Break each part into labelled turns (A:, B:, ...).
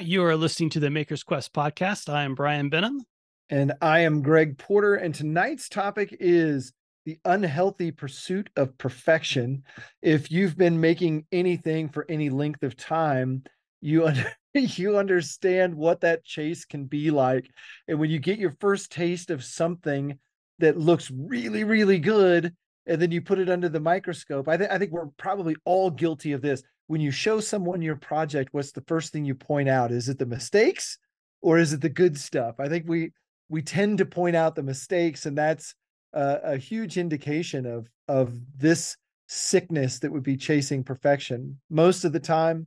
A: You are listening to the Maker's Quest podcast. I am Brian Benham.
B: And I am Greg Porter. And tonight's topic is the unhealthy pursuit of perfection. If you've been making anything for any length of time, you under, you understand what that chase can be like. And when you get your first taste of something that looks really, really good, and then you put it under the microscope, I, th- I think we're probably all guilty of this when you show someone your project, what's the first thing you point out? Is it the mistakes or is it the good stuff? I think we we tend to point out the mistakes, and that's a, a huge indication of of this sickness that would be chasing perfection. Most of the time,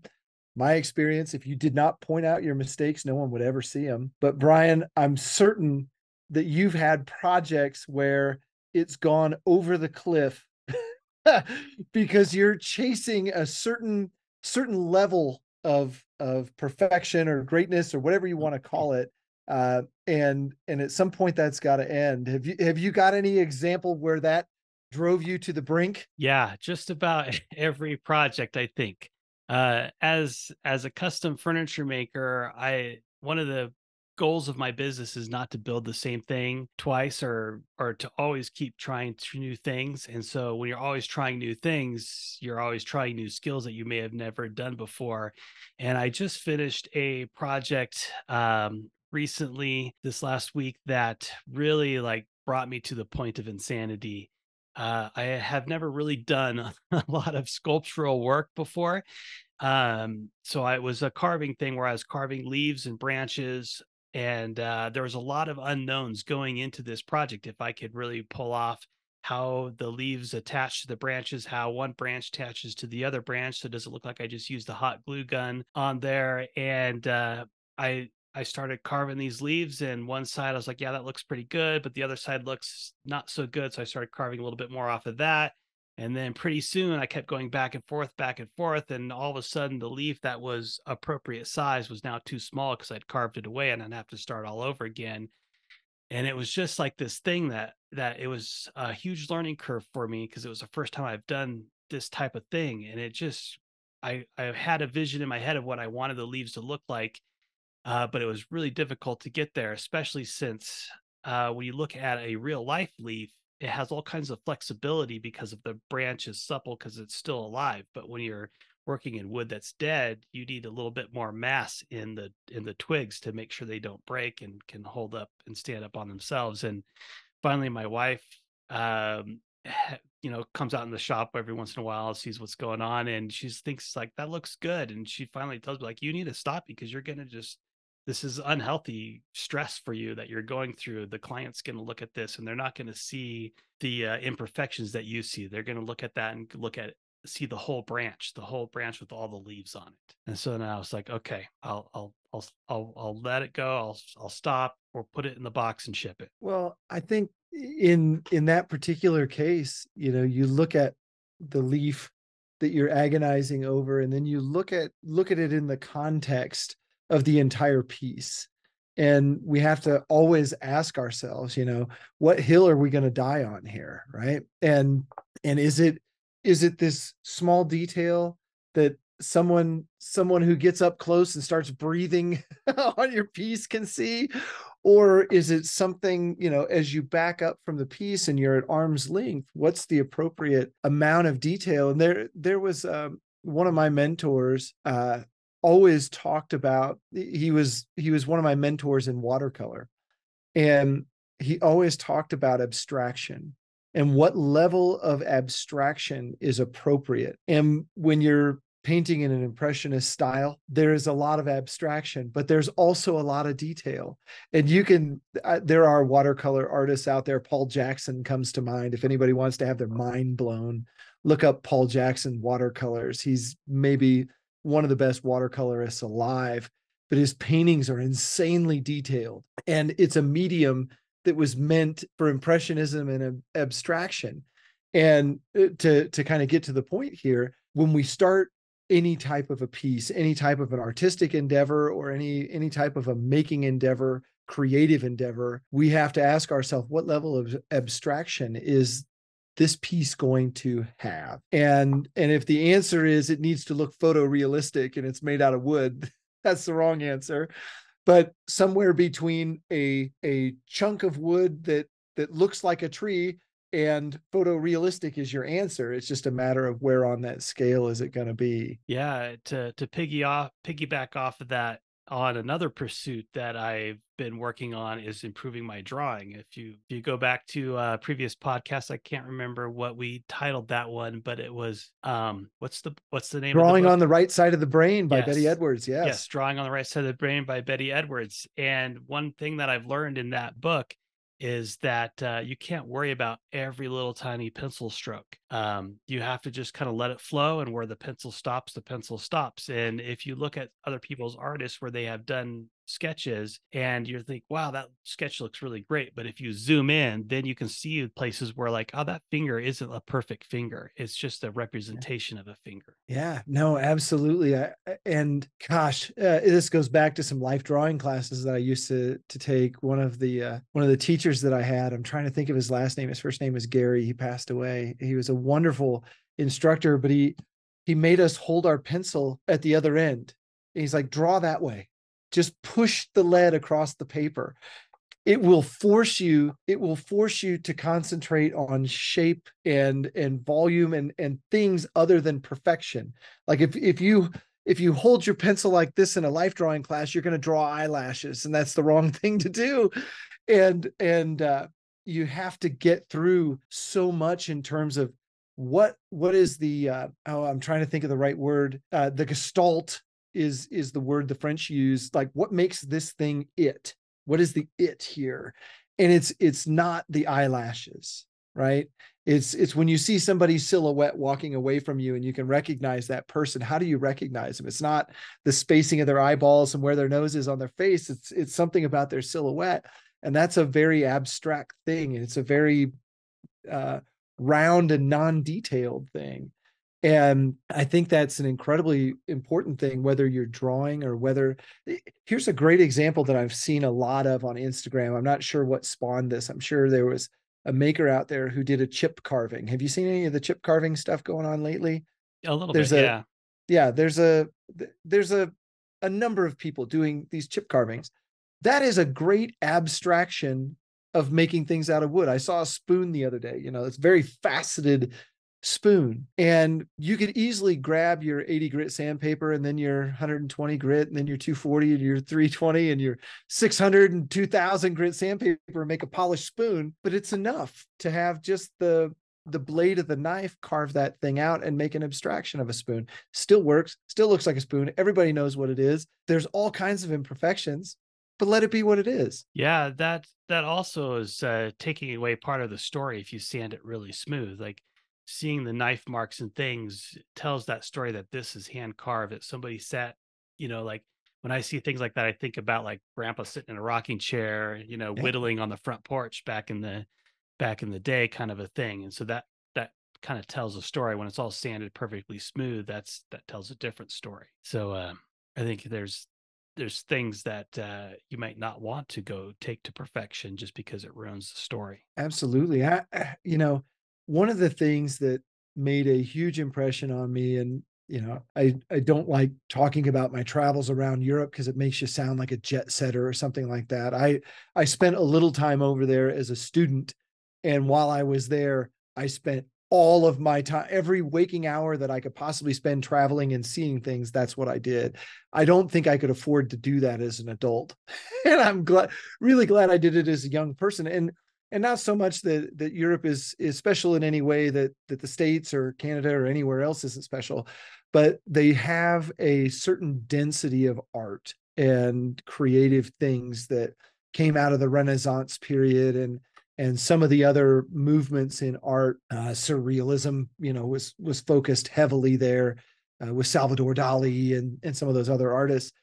B: my experience, if you did not point out your mistakes, no one would ever see them. But Brian, I'm certain that you've had projects where it's gone over the cliff because you're chasing a certain certain level of of perfection or greatness or whatever you want to call it uh, and and at some point that's got to end. Have you have you got any example where that drove you to the brink?
A: Yeah just about every project i think. Uh as as a custom furniture maker i one of the goals of my business is not to build the same thing twice or or to always keep trying new things and so when you're always trying new things you're always trying new skills that you may have never done before and i just finished a project um recently this last week that really like brought me to the point of insanity uh, I have never really done a lot of sculptural work before. Um, so I was a carving thing where I was carving leaves and branches and uh, there was a lot of unknowns going into this project if i could really pull off how the leaves attach to the branches how one branch attaches to the other branch so does it look like i just used a hot glue gun on there? And uh, i i started carving these leaves and one side i was like yeah that looks pretty good but the other side looks not so good so i started carving a little bit more off of that and then pretty soon I kept going back and forth, back and forth. And all of a sudden, the leaf that was appropriate size was now too small because I'd carved it away and I'd have to start all over again. And it was just like this thing that that it was a huge learning curve for me because it was the first time I've done this type of thing. And it just I I had a vision in my head of what I wanted the leaves to look like. Uh, but it was really difficult to get there, especially since uh, when you look at a real life leaf, it has all kinds of flexibility because of the branch is supple because it's still alive but when you're working in wood that's dead you need a little bit more mass in the in the twigs to make sure they don't break and can hold up and stand up on themselves and finally my wife um you know comes out in the shop every once in a while sees what's going on and she thinks like that looks good and she finally tells me like you need to stop because you're gonna just this is unhealthy stress for you that you're going through the client's going to look at this and they're not going to see the uh, imperfections that you see. They're going to look at that and look at see the whole branch the whole branch with all the leaves on it. And so now it's like okay i'll i'll i'll i'll, I'll let it go. I'll i'll stop or put it in the box and ship it.
B: Well i think in in that particular case you know you look at the leaf that you're agonizing over and then you look at look at it in the context of the entire piece. And we have to always ask ourselves you know what hill are we going to die on here right? And and is it is it this small detail that someone someone who gets up close and starts breathing on your piece can see? Or is it something you know as you back up from the piece and you're at arm's length what's the appropriate amount of detail? And there there was um, one of my mentors uh, always talked about he was he was one of my mentors in watercolor and he always talked about abstraction and what level of abstraction is appropriate and when you're painting in an impressionist style there is a lot of abstraction but there's also a lot of detail and you can uh, there are watercolor artists out there paul jackson comes to mind if anybody wants to have their mind blown look up paul jackson watercolors he's maybe one of the best watercolorists alive, but his paintings are insanely detailed. And it's a medium that was meant for impressionism and abstraction. And uh, to to kind of get to the point here, when we start any type of a piece, any type of an artistic endeavor or any any type of a making endeavor, creative endeavor, we have to ask ourselves what level of abstraction is this piece going to have and and if the answer is it needs to look photorealistic and it's made out of wood that's the wrong answer. But somewhere between a a chunk of wood that that looks like a tree and photorealistic is your answer. It's just a matter of where on that scale is it going to be.
A: Yeah, to to piggy off piggyback off of that, on another pursuit that I've been working on is improving my drawing. If you if you go back to uh previous podcasts, I can't remember what we titled that one, but it was um what's the what's the name
B: Drawing
A: the
B: on the Right Side of the Brain by
A: yes.
B: Betty Edwards. Yes.
A: Yes, Drawing on the Right Side of the Brain by Betty Edwards. And one thing that I've learned in that book is that uh, you can't worry about every little tiny pencil stroke. Um, you have to just kind of let it flow, and where the pencil stops, the pencil stops. And if you look at other people's artists where they have done sketches and you think, wow, that sketch looks really great. But if you zoom in, then you can see places where, like, oh, that finger isn't a perfect finger. It's just a representation of a finger.
B: Yeah, no, absolutely. I, and gosh, uh, this goes back to some life drawing classes that I used to to take. One of the uh, one of the teachers that I had, I'm trying to think of his last name. His first name was Gary. He passed away. He was a wonderful instructor, but he he made us hold our pencil at the other end. And he's like, draw that way just push the lead across the paper. It will force you it will force you to concentrate on shape and and volume and and things other than perfection. Like if if you if you hold your pencil like this in a life drawing class you're going to draw eyelashes and that's the wrong thing to do. And and uh, you have to get through so much in terms of what what is the uh, oh i'm trying to think of the right word uh, the gestalt is is the word the French use. Like, what makes this thing it? What is the it here? And it's it's not the eyelashes, right? It's it's when you see somebody's silhouette walking away from you and you can recognize that person. How do you recognize them? It's not the spacing of their eyeballs and where their nose is on their face. It's it's something about their silhouette, and that's a very abstract thing. It's a very uh, round and non-detailed thing and i think that's an incredibly important thing whether you're drawing or whether eh, here's a great example that i've seen a lot of on instagram. I'm not sure what spawned this. I'm sure there was a maker out there who did a chip carving. Have you seen any of the chip carving stuff going on lately?
A: A little there's bit a, yeah.
B: yeah there's a there's a a number of people doing these chip carvings. That is a great abstraction of making things out of wood. I saw a spoon the other day you know it's very faceted spoon and you could easily grab your 80 grit sandpaper and then your 120 grit and then your 240 and your 320 and your 600 and 2000 grit sandpaper and make a polished spoon but it's enough to have just the the blade of the knife carve that thing out and make an abstraction of a spoon. Still works still looks like a spoon everybody knows what it is there's all kinds of imperfections but let it be what it is.
A: Yeah that that also is uh, taking away part of the story if you sand it really smooth like seeing the knife marks and things tells that story that this is hand carved that somebody sat you know like when i see things like that i think about like grandpa sitting in a rocking chair you know yeah. whittling on the front porch back in the back in the day kind of a thing and so that that kind of tells a story. When it's all sanded perfectly smooth that's that tells a different story. So uh, i think there's there's things that uh, you might not want to go take to perfection just because it ruins the story.
B: Absolutely. I, you know one of the things that made a huge impression on me and you know i i don't like talking about my travels around europe because it makes you sound like a jet setter or something like that. I i spent a little time over there as a student and while i was there i spent all of my time every waking hour that i could possibly spend traveling and seeing things that's what i did. I don't think i could afford to do that as an adult and i'm glad really glad i did it as a young person and and not so much that that Europe is is special in any way that that the states or Canada or anywhere else isn't special, but they have a certain density of art and creative things that came out of the Renaissance period and and some of the other movements in art, uh, surrealism, you know, was was focused heavily there uh, with Salvador Dali and and some of those other artists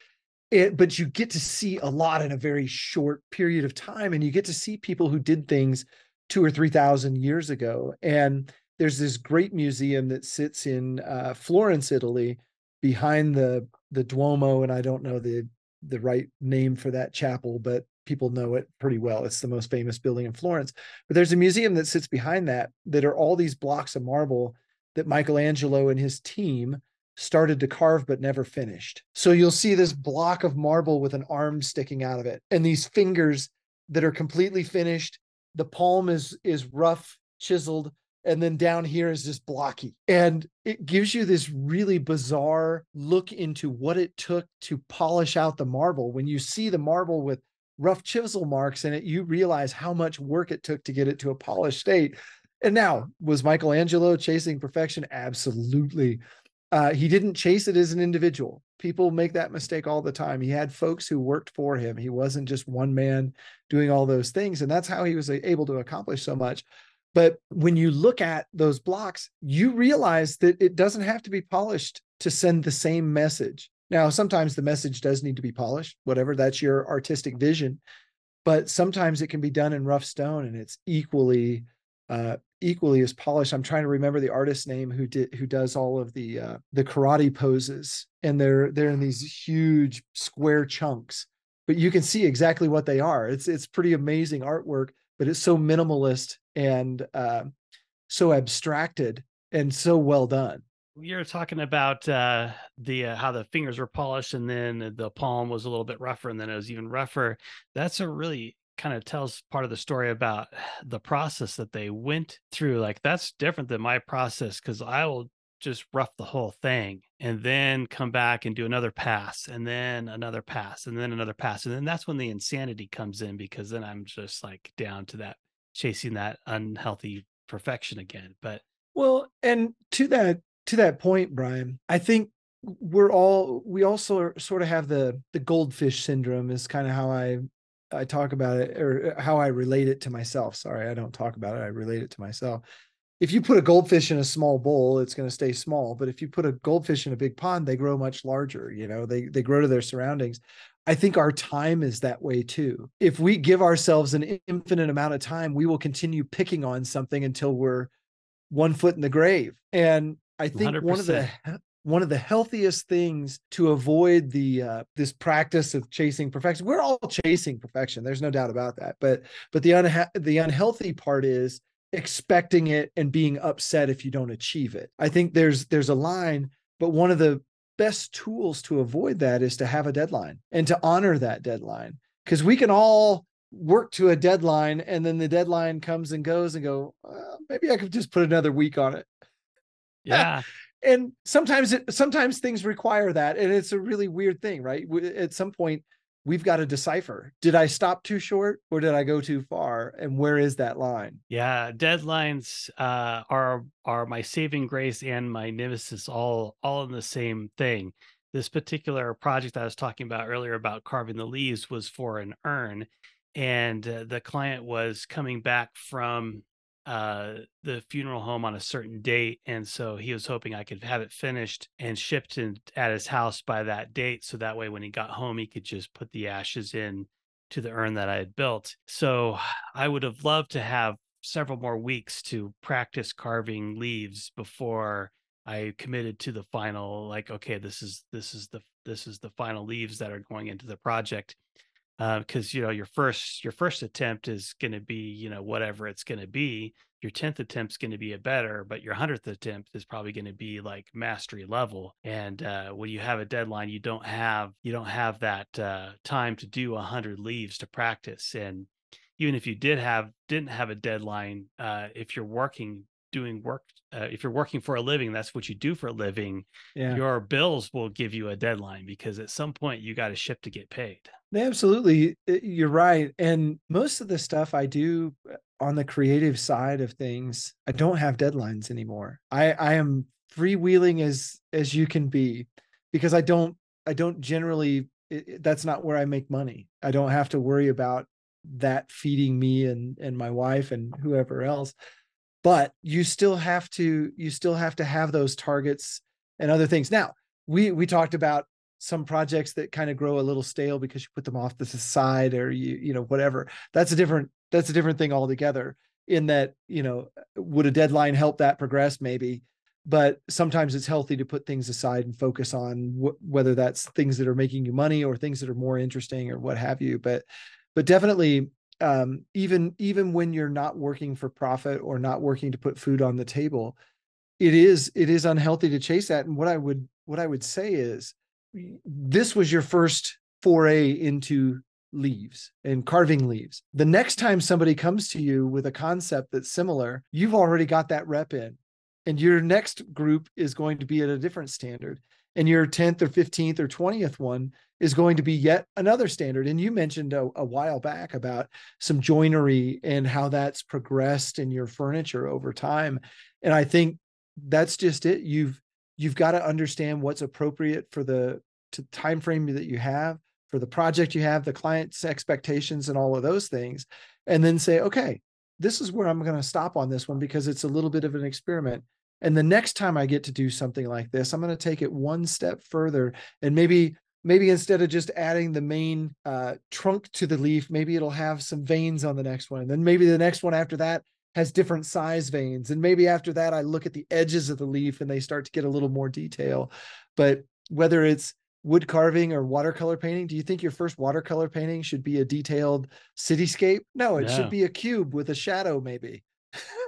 B: it, but you get to see a lot in a very short period of time and you get to see people who did things two or three thousand years ago and there's this great museum that sits in uh, florence italy behind the the duomo and i don't know the the right name for that chapel but people know it pretty well. It's the most famous building in florence. But there's a museum that sits behind that that are all these blocks of marble that michelangelo and his team started to carve but never finished. So you'll see this block of marble with an arm sticking out of it and these fingers that are completely finished. The palm is is rough, chiseled, and then down here is just blocky. And it gives you this really bizarre look into what it took to polish out the marble. When you see the marble with rough chisel marks in it, you realize how much work it took to get it to a polished state. And now, was Michelangelo chasing perfection? Absolutely. Uh, he didn't chase it as an individual. People make that mistake all the time. He had folks who worked for him. He wasn't just one man doing all those things. And that's how he was able to accomplish so much. But when you look at those blocks, you realize that it doesn't have to be polished to send the same message. Now, sometimes the message does need to be polished, whatever that's your artistic vision, but sometimes it can be done in rough stone and it's equally uh, equally as polished. I'm trying to remember the artist's name who did who does all of the uh, the karate poses, and they're they're in these huge square chunks, but you can see exactly what they are. It's it's pretty amazing artwork, but it's so minimalist and uh, so abstracted and so well done.
A: You're talking about uh, the uh, how the fingers were polished, and then the palm was a little bit rougher, and then it was even rougher. That's a really kind of tells part of the story about the process that they went through. Like that's different than my process because I will just rough the whole thing and then come back and do another pass and then another pass and then another pass. And then that's when the insanity comes in because then I'm just like down to that chasing that unhealthy perfection again. But
B: well, and to that to that point, Brian, I think we're all we also sort of have the the goldfish syndrome is kind of how I I talk about it or uh, how I relate it to myself. Sorry, I don't talk about it. I relate it to myself. If you put a goldfish in a small bowl, it's going to stay small. But if you put a goldfish in a big pond, they grow much larger. You know, they they grow to their surroundings. I think our time is that way too. If we give ourselves an infinite amount of time, we will continue picking on something until we're one foot in the grave. And I think 100%. one of the one of the healthiest things to avoid the uh, this practice of chasing perfection. We're all chasing perfection. There's no doubt about that. But but the unha- the unhealthy part is expecting it and being upset if you don't achieve it. I think there's there's a line, but one of the best tools to avoid that is to have a deadline and to honor that deadline because we can all work to a deadline and then the deadline comes and goes and go well, maybe i could just put another week on it
A: yeah
B: and sometimes it sometimes things require that and it's a really weird thing right? At some point we've got to decipher did i stop too short or did i go too far and where is that line?
A: Yeah deadlines uh, are are my saving grace and my nemesis all all in the same thing. This particular project i was talking about earlier about carving the leaves was for an urn and uh, the client was coming back from uh the funeral home on a certain date and so he was hoping i could have it finished and shipped in at his house by that date so that way when he got home he could just put the ashes in to the urn that i had built. So i would have loved to have several more weeks to practice carving leaves before i committed to the final like okay this is this is the this is the final leaves that are going into the project because uh, you know your first your first attempt is going to be you know whatever it's going to be. Your 10th attempt is going to be a better but your 100th attempt is probably going to be like mastery level. And uh, when you have a deadline you don't have you don't have that uh, time to do 100 leaves to practice. And even if you did have didn't have a deadline uh, if you're working doing work uh, if you're working for a living that's what you do for a living yeah. your bills will give you a deadline because at some point you got to ship to get paid.
B: Absolutely you're right and most of the stuff i do uh, on the creative side of things i don't have deadlines anymore. I i am freewheeling as as you can be because i don't i don't generally it, that's not where i make money. I don't have to worry about that feeding me and and my wife and whoever else but you still have to you still have to have those targets and other things. Now we we talked about some projects that kind of grow a little stale because you put them off to the side or you you know whatever. That's a different that's a different thing altogether in that you know would a deadline help that progress? Maybe. But sometimes it's healthy to put things aside and focus on wh- whether that's things that are making you money or things that are more interesting or what have you. But but definitely um, even even when you're not working for profit or not working to put food on the table, it is it is unhealthy to chase that. And what I would what I would say is this was your first foray into leaves and carving leaves. The next time somebody comes to you with a concept that's similar, you've already got that rep in. And your next group is going to be at a different standard. And your 10th or 15th or 20th one is going to be yet another standard. And you mentioned a, a while back about some joinery and how that's progressed in your furniture over time. And I think that's just it. You've you've got to understand what's appropriate for the time frame that you have for the project you have the client's expectations and all of those things and then say okay this is where i'm going to stop on this one because it's a little bit of an experiment and the next time i get to do something like this i'm going to take it one step further and maybe maybe instead of just adding the main uh, trunk to the leaf maybe it'll have some veins on the next one and then maybe the next one after that has different size veins. And maybe after that, I look at the edges of the leaf and they start to get a little more detail. But whether it's wood carving or watercolor painting, do you think your first watercolor painting should be a detailed cityscape? No, it should be a cube with a shadow, maybe.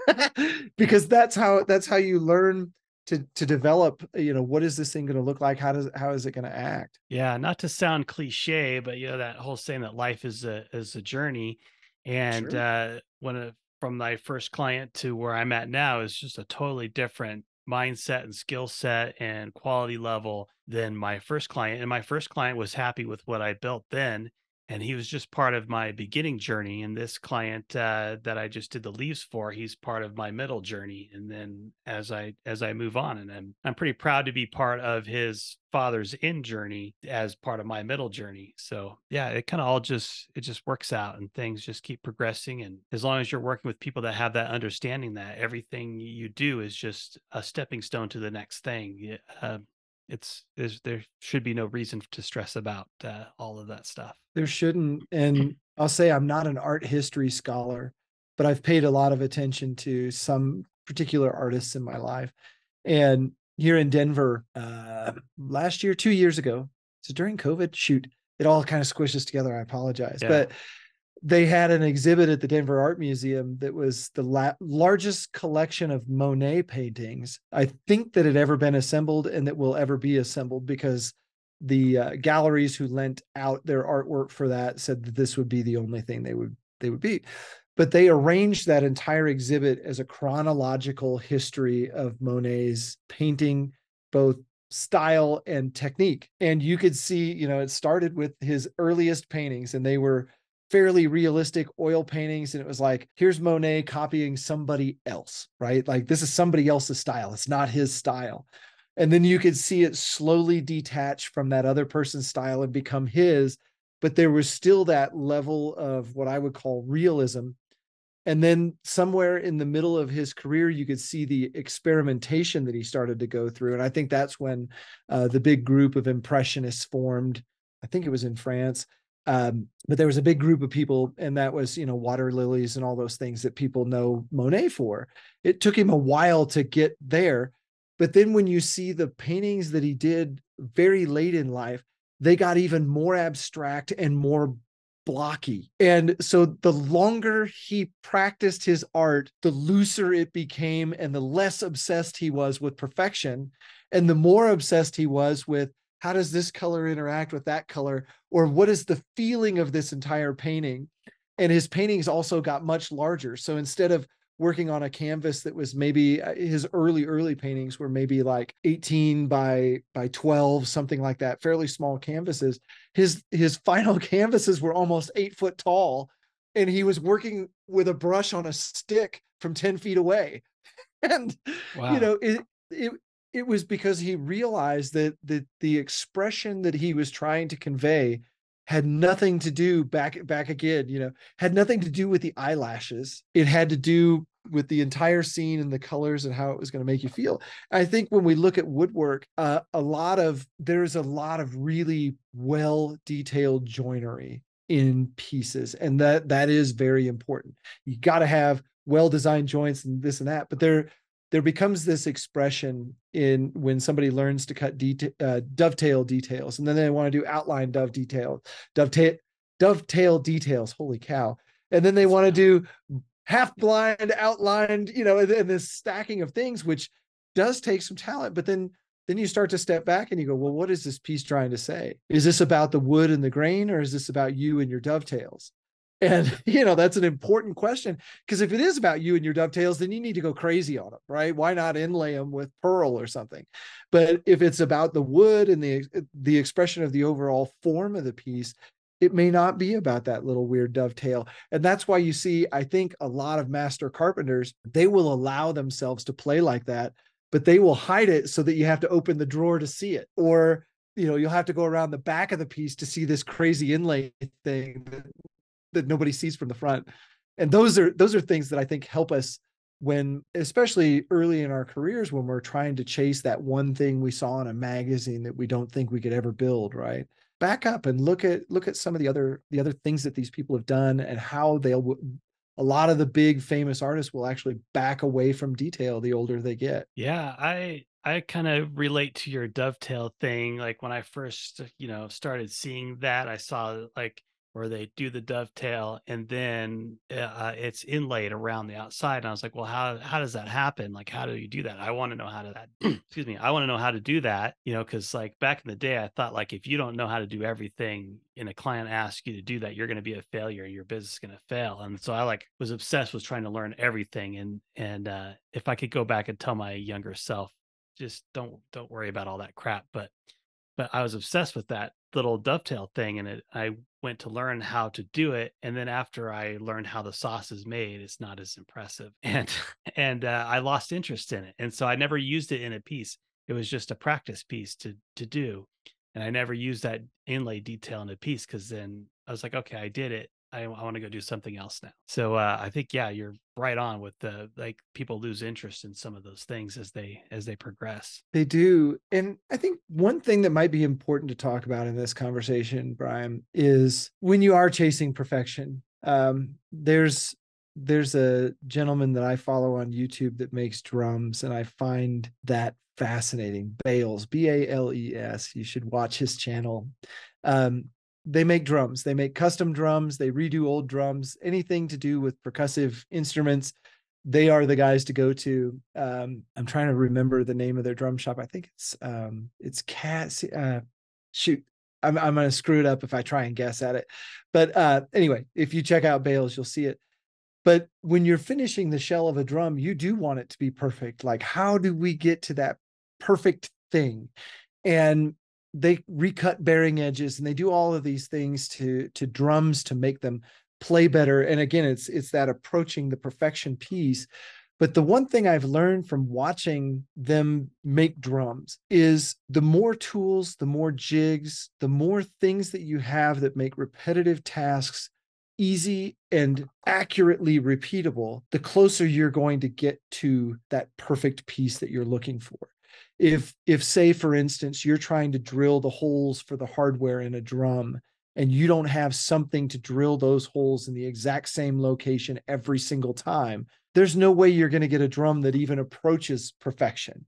B: because that's how that's how you learn to to develop you know what is this thing going to look like how does how is it going to act
A: yeah not to sound cliche but you know that whole saying that life is a is a journey and sure. uh when a from my first client to where I'm at now is just a totally different mindset and skill set and quality level than my first client. And my first client was happy with what I built then and he was just part of my beginning journey and this client uh, that i just did the leaves for he's part of my middle journey and then as i as i move on and i'm i'm pretty proud to be part of his father's in journey as part of my middle journey. So yeah it kind of all just it just works out and things just keep progressing and as long as you're working with people that have that understanding that everything you do is just a stepping stone to the next thing uh, it's there should be no reason to stress about uh, all of that stuff
B: there shouldn't and i'll say i'm not an art history scholar but i've paid a lot of attention to some particular artists in my life and here in denver uh, last year two years ago so during covid shoot it all kind of squishes together i apologize yeah. but they had an exhibit at the Denver Art Museum that was the la- largest collection of Monet paintings I think that had ever been assembled and that will ever be assembled because the uh, galleries who lent out their artwork for that said that this would be the only thing they would they would be but they arranged that entire exhibit as a chronological history of Monet's painting both style and technique. And you could see you know it started with his earliest paintings and they were fairly realistic oil paintings and it was like here's monet copying somebody else right? Like this is somebody else's style. It's not his style. And then you could see it slowly detach from that other person's style and become his but there was still that level of what i would call realism. And then somewhere in the middle of his career you could see the experimentation that he started to go through. And i think that's when uh, the big group of impressionists formed i think it was in france um, but there was a big group of people, and that was, you know, water lilies and all those things that people know Monet for. It took him a while to get there. But then when you see the paintings that he did very late in life, they got even more abstract and more blocky. And so the longer he practiced his art, the looser it became and the less obsessed he was with perfection. And the more obsessed he was with how does this color interact with that color or what is the feeling of this entire painting? And his paintings also got much larger. So instead of working on a canvas that was maybe uh, his early early paintings were maybe like 18 by by 12 something like that fairly small canvases his his final canvases were almost eight foot tall and he was working with a brush on a stick from 10 feet away. And wow. you know it, it it was because he realized that the the expression that he was trying to convey had nothing to do back back again you know had nothing to do with the eyelashes. It had to do with the entire scene and the colors and how it was going to make you feel. I think when we look at woodwork uh, a lot of there's a lot of really well detailed joinery in pieces and that that is very important. You got to have well designed joints and this and that but there there becomes this expression in when somebody learns to cut deta- uh, dovetail details and then they want to do outline dove detail dovetail dovetail details holy cow and then they want to do half blind outlined you know and, and this stacking of things which does take some talent but then then you start to step back and you go, well, what is this piece trying to say? Is this about the wood and the grain, or is this about you and your dovetails? And you know, that's an important question because if it is about you and your dovetails, then you need to go crazy on them, right? Why not inlay them with pearl or something? But if it's about the wood and the the expression of the overall form of the piece, it may not be about that little weird dovetail. And that's why you see, I think a lot of master carpenters, they will allow themselves to play like that, but they will hide it so that you have to open the drawer to see it. Or you know, you'll have to go around the back of the piece to see this crazy inlay thing that nobody sees from the front. And those are those are things that i think help us when especially early in our careers when we're trying to chase that one thing we saw in a magazine that we don't think we could ever build right? Back up and look at look at some of the other the other things that these people have done and how they'll a lot of the big famous artists will actually back away from detail the older they get.
A: Yeah i i kind of relate to your dovetail thing. Like when i first you know started seeing that i saw like where they do the dovetail and then uh, it's inlaid around the outside. And I was like, well, how how does that happen? Like, how do you do that? I want to know how to that. excuse me. I want to know how to do that. You know, because like back in the day, I thought like if you don't know how to do everything, and a client asks you to do that, you're going to be a failure. Your business is going to fail. And so I like was obsessed with trying to learn everything. And and uh, if I could go back and tell my younger self, just don't don't worry about all that crap. But but I was obsessed with that little dovetail thing and it I went to learn how to do it and then after I learned how the sauce is made it's not as impressive and and uh, I lost interest in it and so I never used it in a piece it was just a practice piece to to do and I never used that inlay detail in a piece cuz then I was like okay I did it I, I want to go do something else now. So uh, I think yeah, you're right on with the like people lose interest in some of those things as they as they progress.
B: They do, and I think one thing that might be important to talk about in this conversation, Brian, is when you are chasing perfection. Um, there's there's a gentleman that I follow on YouTube that makes drums, and I find that fascinating. Bales, B A L E S. You should watch his channel. Um, they make drums. They make custom drums. They redo old drums. Anything to do with percussive instruments they are the guys to go to. Um, i'm trying to remember the name of their drum shop. I think it's um, it's cat uh, shoot. I'm, I'm gonna screw it up if i try and guess at it. But uh, anyway if you check out bales you'll see it. But when you're finishing the shell of a drum you do want it to be perfect. Like how do we get to that perfect thing? And they recut bearing edges and they do all of these things to to drums to make them play better and again it's it's that approaching the perfection piece. But the one thing i've learned from watching them make drums is the more tools the more jigs the more things that you have that make repetitive tasks easy and accurately repeatable the closer you're going to get to that perfect piece that you're looking for if if say for instance you're trying to drill the holes for the hardware in a drum and you don't have something to drill those holes in the exact same location every single time there's no way you're going to get a drum that even approaches perfection.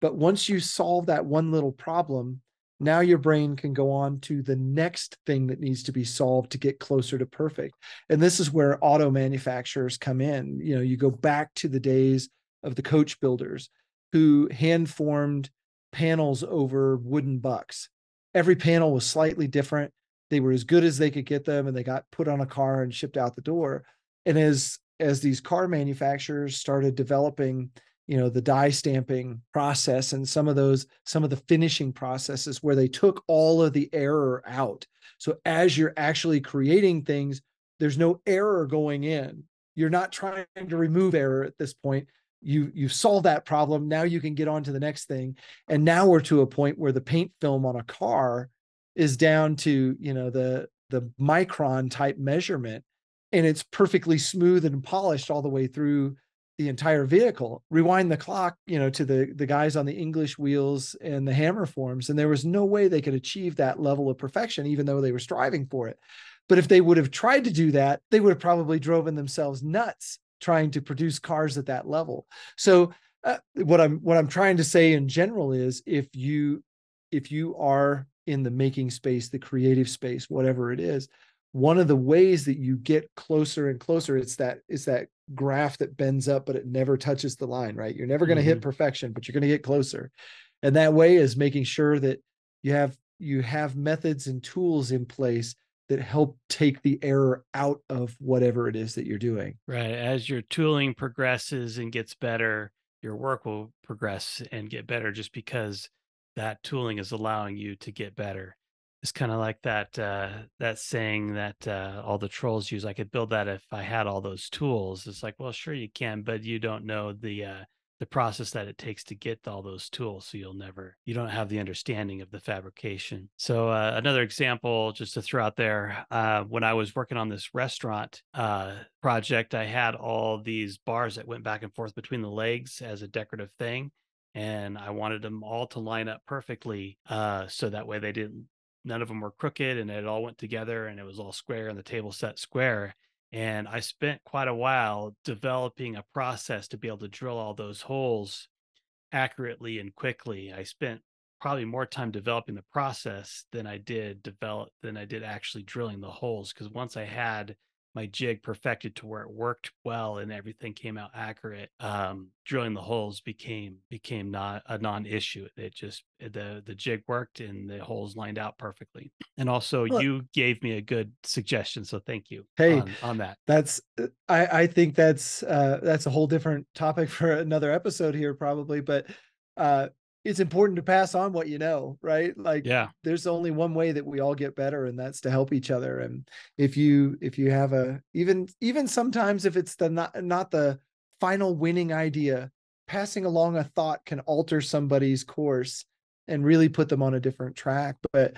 B: But once you solve that one little problem now your brain can go on to the next thing that needs to be solved to get closer to perfect. And this is where auto manufacturers come in. You know you go back to the days of the coach builders who hand formed panels over wooden bucks. Every panel was slightly different. They were as good as they could get them and they got put on a car and shipped out the door. And as as these car manufacturers started developing, you know, the die stamping process and some of those some of the finishing processes where they took all of the error out. So as you're actually creating things, there's no error going in. You're not trying to remove error at this point you you solve that problem. Now you can get on to the next thing. And now we're to a point where the paint film on a car is down to you know the the micron type measurement and it's perfectly smooth and polished all the way through the entire vehicle. Rewind the clock you know to the the guys on the english wheels and the hammer forms and there was no way they could achieve that level of perfection even though they were striving for it. But if they would have tried to do that they would have probably driven themselves nuts trying to produce cars at that level. So uh, what I'm what I'm trying to say in general is if you if you are in the making space, the creative space, whatever it is, one of the ways that you get closer and closer, it's that it's that graph that bends up, but it never touches the line, right? You're never going to mm-hmm. hit perfection, but you're going to get closer. and that way is making sure that you have you have methods and tools in place that help take the error out of whatever it is that you're doing.
A: Right. As your tooling progresses and gets better, your work will progress and get better just because that tooling is allowing you to get better. It's kind of like that uh, that saying that uh, all the trolls use. I could build that if I had all those tools. It's like, well, sure you can, but you don't know the uh, the process that it takes to get all those tools so you'll never you don't have the understanding of the fabrication. So uh, another example just to throw out there uh, when i was working on this restaurant uh, project i had all these bars that went back and forth between the legs as a decorative thing and i wanted them all to line up perfectly uh, so that way they didn't none of them were crooked and it all went together and it was all square and the table set square and I spent quite a while developing a process to be able to drill all those holes accurately and quickly. I spent probably more time developing the process than I did develop than I did actually drilling the holes because once I had my jig perfected to where it worked well and everything came out accurate um, drilling the holes became became not a non-issue. It just the the jig worked and the holes lined out perfectly. And also well, you gave me a good suggestion so thank you
B: hey
A: on, on that.
B: that's uh, i i think that's uh that's a whole different topic for another episode here probably but uh it's important to pass on what you know, right? Like
A: yeah,
B: there's only one way that we all get better and that's to help each other. And if you if you have a even even sometimes if it's the not not the final winning idea, passing along a thought can alter somebody's course and really put them on a different track. But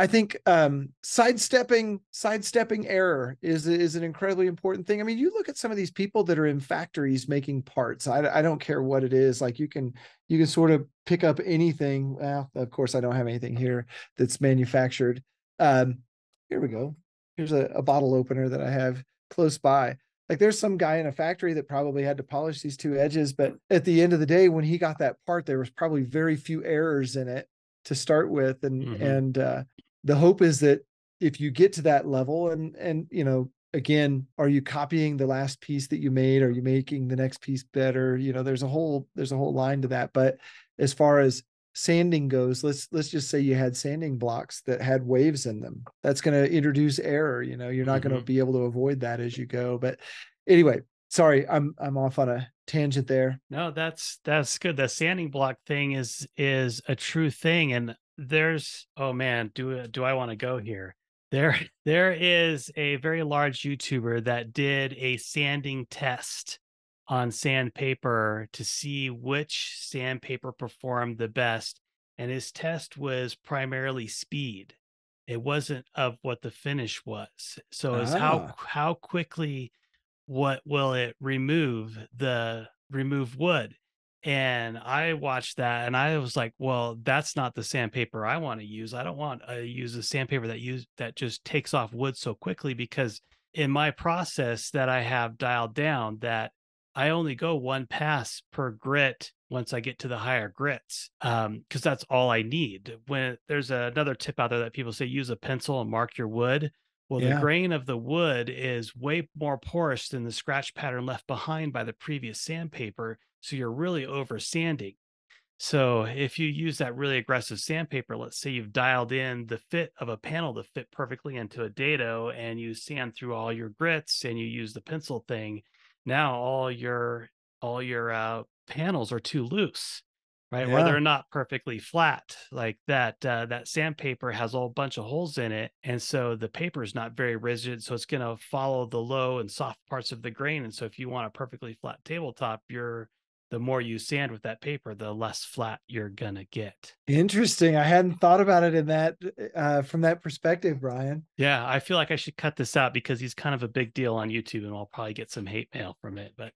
B: I think um, sidestepping sidestepping error is is an incredibly important thing. I mean, you look at some of these people that are in factories making parts. I, I don't care what it is. Like you can you can sort of pick up anything. Well, of course, I don't have anything here that's manufactured. Um, here we go. Here's a, a bottle opener that I have close by. Like there's some guy in a factory that probably had to polish these two edges, but at the end of the day, when he got that part, there was probably very few errors in it to start with and mm-hmm. and uh, the hope is that if you get to that level and and you know again are you copying the last piece that you made? Are you making the next piece better? You know there's a whole there's a whole line to that. But as far as sanding goes let's let's just say you had sanding blocks that had waves in them. That's going to introduce error you know you're not mm-hmm. going to be able to avoid that as you go. But anyway sorry i'm i'm off on a tangent there.
A: No that's that's good. The sanding block thing is is a true thing. And there's oh man, do do I want to go here? There there is a very large YouTuber that did a sanding test on sandpaper to see which sandpaper performed the best and his test was primarily speed. It wasn't of what the finish was. So ah. how how quickly what will it remove the remove wood and I watched that and I was like, well, that's not the sandpaper I want to use. I don't want to use a sandpaper that use that just takes off wood so quickly because in my process that I have dialed down that I only go one pass per grit once I get to the higher grits. Um, because that's all I need. When there's another tip out there that people say use a pencil and mark your wood. Well, yeah. the grain of the wood is way more porous than the scratch pattern left behind by the previous sandpaper. So you're really over sanding. So if you use that really aggressive sandpaper, let's say you've dialed in the fit of a panel to fit perfectly into a dado and you sand through all your grits and you use the pencil thing, now all your all your uh, panels are too loose right yeah. where they're not perfectly flat like that uh, that sandpaper has a whole bunch of holes in it and so the paper is not very rigid so it's going to follow the low and soft parts of the grain and so if you want a perfectly flat tabletop you're the more you sand with that paper the less flat you're to get
B: interesting i hadn't thought about it in that uh, from that perspective brian
A: yeah i feel like i should cut this out because he's kind of a big deal on youtube and i'll probably get some hate mail from it but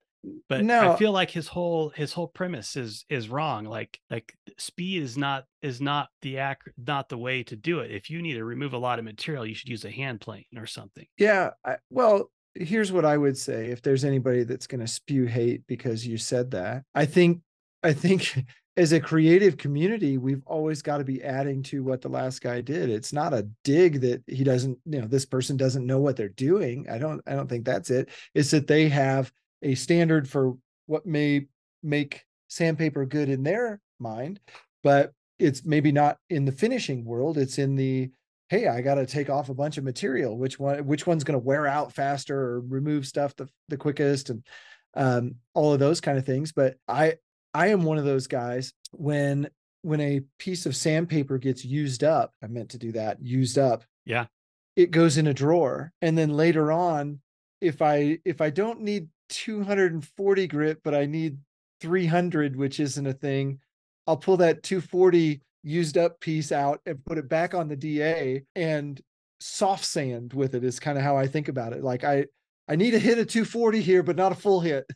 A: but no. I feel like his whole his whole premise is is wrong. Like like speed is not is not the ac- not the way to do it. If you need to remove a lot of material, you should use a hand plane or something.
B: Yeah, I, well, here's what I would say if there's anybody that's going to spew hate because you said that. I think I think as a creative community, we've always got to be adding to what the last guy did. It's not a dig that he doesn't, you know, this person doesn't know what they're doing. I don't I don't think that's it. It's that they have a standard for what may make sandpaper good in their mind but it's maybe not in the finishing world. It's in the hey, I got to take off a bunch of material. Which one? Which one's going to wear out faster or remove stuff the the quickest, and um, all of those kind of things. But I I am one of those guys when when a piece of sandpaper gets used up. I meant to do that. Used up.
A: Yeah.
B: It goes in a drawer, and then later on, if I if I don't need 240 grit, but I need 300, which isn't a thing, I'll pull that 240 used up piece out and put it back on the DA and soft sand with it is kind of how I think about it. Like I I need to hit a 240 here, but not a full hit.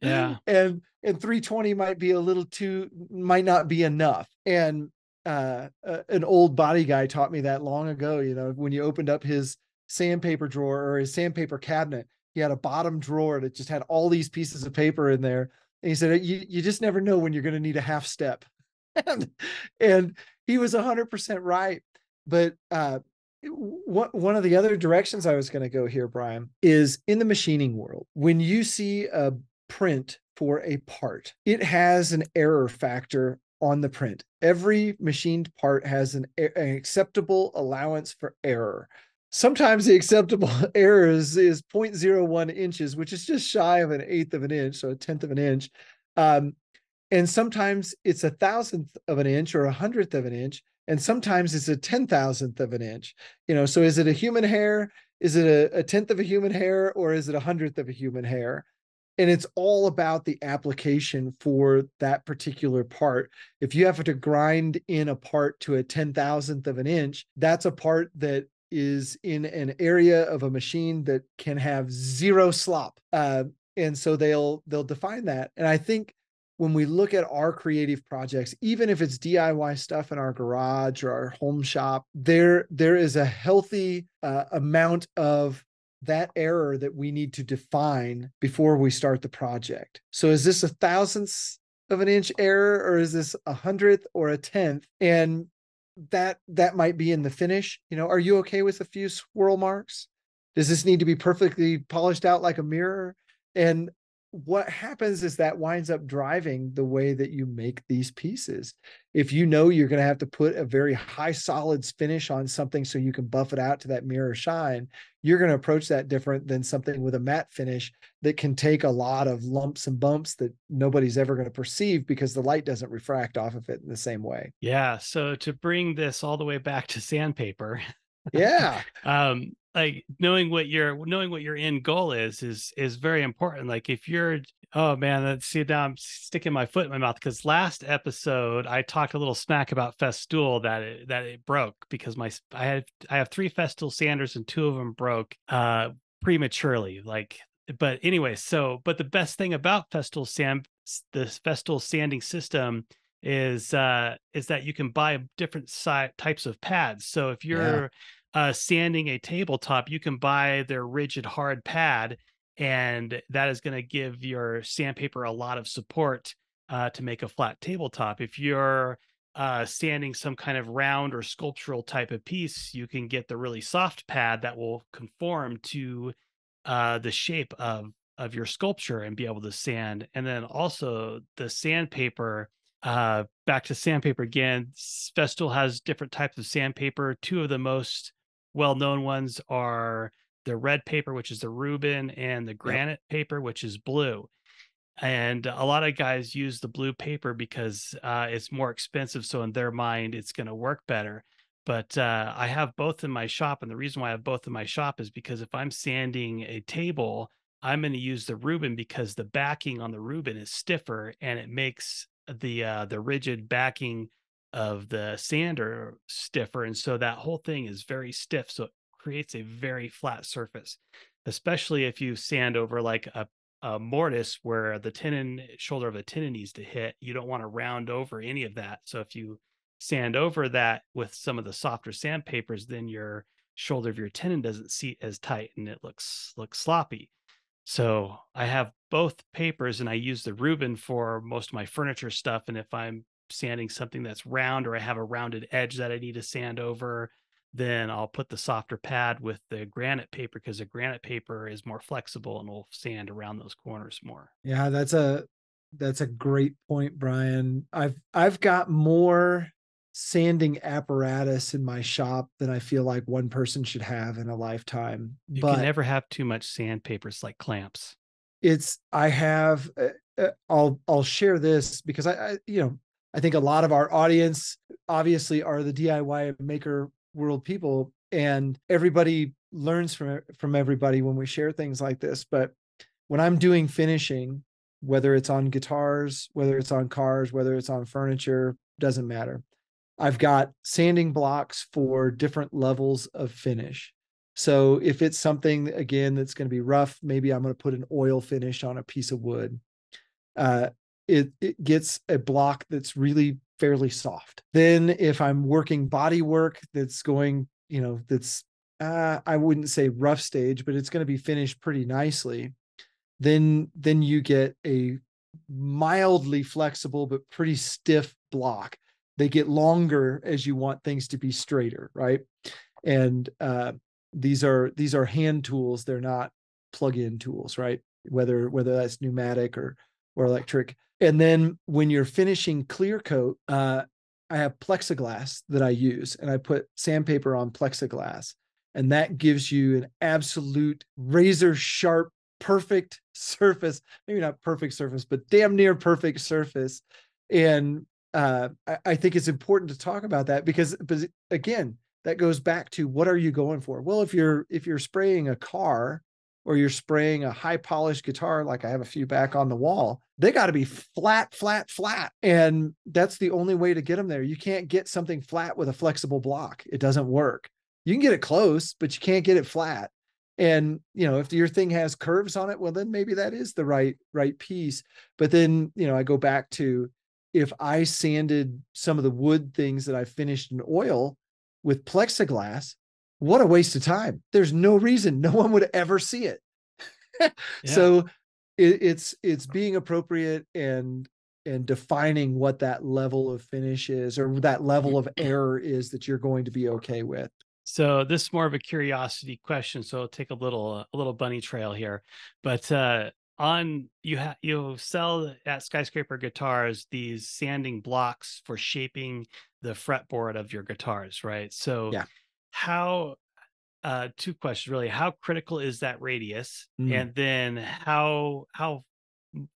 A: yeah.
B: And and 320 might be a little too might not be enough. And uh, uh, an old body guy taught me that long ago. You know, when you opened up his sandpaper drawer or his sandpaper cabinet, he had a bottom drawer that just had all these pieces of paper in there. And he said, you, you just never know when you're going to need a half step. And, and he was 100% right. But uh, one of the other directions I was going to go here, Brian, is in the machining world. When you see a print for a part, it has an error factor on the print. Every machined part has an, an acceptable allowance for error. Sometimes the acceptable error is, is 0.01 inches, which is just shy of an eighth of an inch, so a tenth of an inch. Um, and sometimes it's a thousandth of an inch or a hundredth of an inch and sometimes it's a ten thousandth of an inch you know so is it a human hair? Is it a, a tenth of a human hair or is it a hundredth of a human hair? And it's all about the application for that particular part. If you have to grind in a part to a ten thousandth of an inch that's a part that is in an area of a machine that can have zero slop uh, and so they'll they'll define that. And i think when we look at our creative projects, even if it's DIY stuff in our garage or our home shop, there there is a healthy uh, amount of that error that we need to define before we start the project. So is this a thousandth of an inch error or is this a hundredth or a tenth? And that that might be in the finish. You know, are you okay with a few swirl marks? Does this need to be perfectly polished out like a mirror? And what happens is that winds up driving the way that you make these pieces. If you know you're going to have to put a very high solids finish on something so you can buff it out to that mirror shine, you're going to approach that different than something with a matte finish that can take a lot of lumps and bumps that nobody's ever going to perceive because the light doesn't refract off of it in the same way.
A: Yeah. So to bring this all the way back to sandpaper.
B: Yeah.
A: um, like knowing what your knowing what your end goal is is is very important. Like if you're oh man let's see now i'm sticking my foot in my mouth because last episode i talked a little smack about festool that it, that it broke because my i had i have three festool sanders and two of them broke uh prematurely like but anyway so but the best thing about festool sand this festool sanding system is uh is that you can buy different si- types of pads. So if you're yeah uh, sanding a tabletop, you can buy their rigid hard pad, and that is going to give your sandpaper a lot of support uh, to make a flat tabletop. If you're uh, sanding some kind of round or sculptural type of piece, you can get the really soft pad that will conform to uh, the shape of of your sculpture and be able to sand. And then also the sandpaper. Uh, back to sandpaper again. Festool has different types of sandpaper. Two of the most well-known ones are the red paper, which is the Rubin, and the granite yep. paper, which is blue. And a lot of guys use the blue paper because uh, it's more expensive. So in their mind, it's going to work better. But uh, I have both in my shop, and the reason why I have both in my shop is because if I'm sanding a table, I'm going to use the Rubin because the backing on the Rubin is stiffer, and it makes the uh, the rigid backing of the sander stiffer and so that whole thing is very stiff so it creates a very flat surface especially if you sand over like a, a mortise where the tenon shoulder of the tenon needs to hit you don't want to round over any of that so if you sand over that with some of the softer sandpapers then your shoulder of your tenon doesn't seat as tight and it looks looks sloppy so I have both papers and I use the Rubin for most of my furniture stuff. And if I'm sanding something that's round or I have a rounded edge that I need to sand over, then I'll put the softer pad with the granite paper because the granite paper is more flexible and will sand around those corners more.
B: Yeah, that's a that's a great point, Brian. I've I've got more sanding apparatus in my shop than I feel like one person should have in a lifetime.
A: You
B: but
A: can never have too much sandpaper. It's like clamps.
B: it's I have uh, uh, I'll I'll share this because I, I you know I think a lot of our audience obviously are the DIY maker world people and everybody learns from from everybody when we share things like this but when I'm doing finishing whether it's on guitars whether it's on cars whether it's on furniture doesn't matter I've got sanding blocks for different levels of finish. So if it's something again that's going to be rough, maybe I'm going to put an oil finish on a piece of wood. Uh, it it gets a block that's really fairly soft. Then if I'm working body work that's going, you know, that's uh, I wouldn't say rough stage, but it's going to be finished pretty nicely. Then then you get a mildly flexible but pretty stiff block they get longer as you want things to be straighter right and uh, these are these are hand tools they're not plug-in tools right whether whether that's pneumatic or or electric and then when you're finishing clear coat uh, i have plexiglass that i use and i put sandpaper on plexiglass and that gives you an absolute razor sharp perfect surface maybe not perfect surface but damn near perfect surface and uh, I, I, think it's important to talk about that because, because again, that goes back to what are you going for? Well, if you're if you're spraying a car or you're spraying a high polished guitar, like I have a few back on the wall, they got to be flat, flat, flat, and that's the only way to get them there. You can't get something flat with a flexible block; it doesn't work. You can get it close, but you can't get it flat. And you know, if your thing has curves on it, well, then maybe that is the right right piece. But then you know, I go back to if I sanded some of the wood things that I finished in oil with plexiglass, what a waste of time. There's no reason no one would ever see it. yeah. So it, it's it's being appropriate and and defining what that level of finish is or that level of error is that you're going to be okay with.
A: So this is more of a curiosity question, so I'll take a little a little bunny trail here. But uh, on you have you sell at skyscraper guitars these sanding blocks for shaping the fretboard of your guitars right so
B: yeah
A: how uh two questions really how critical is that radius mm. and then how how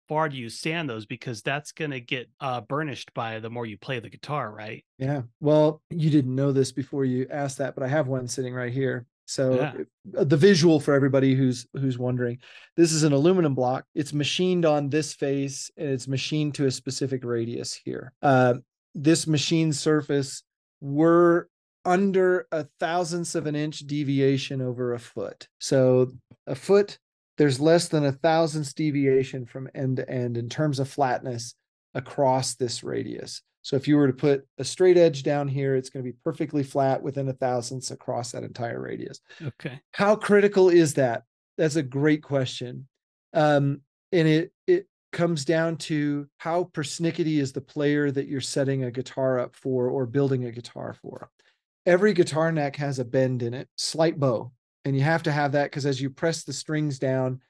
A: far do you sand those because that's going to get uh burnished by the more you play the guitar right
B: yeah well you didn't know this before you asked that but i have one sitting right here so yeah. Uh, the visual for everybody who's who's wondering, this is an aluminum block. It's machined on this face and it's machined to a specific radius here. Uh, this machine surface, we're under a thousandths of an inch deviation over a foot. So a foot, there's less than a thousandths deviation from end to end in terms of flatness across this radius. So if you were to put a straight edge down here, it's going to be perfectly flat within a thousandths across that entire radius.
A: Okay.
B: How critical is that? That's a great question. Um, and it it comes down to how persnickety is the player that you're setting a guitar up for or building a guitar for. Every guitar neck has a bend in it, slight bow. And you have to have that because as you press the strings down,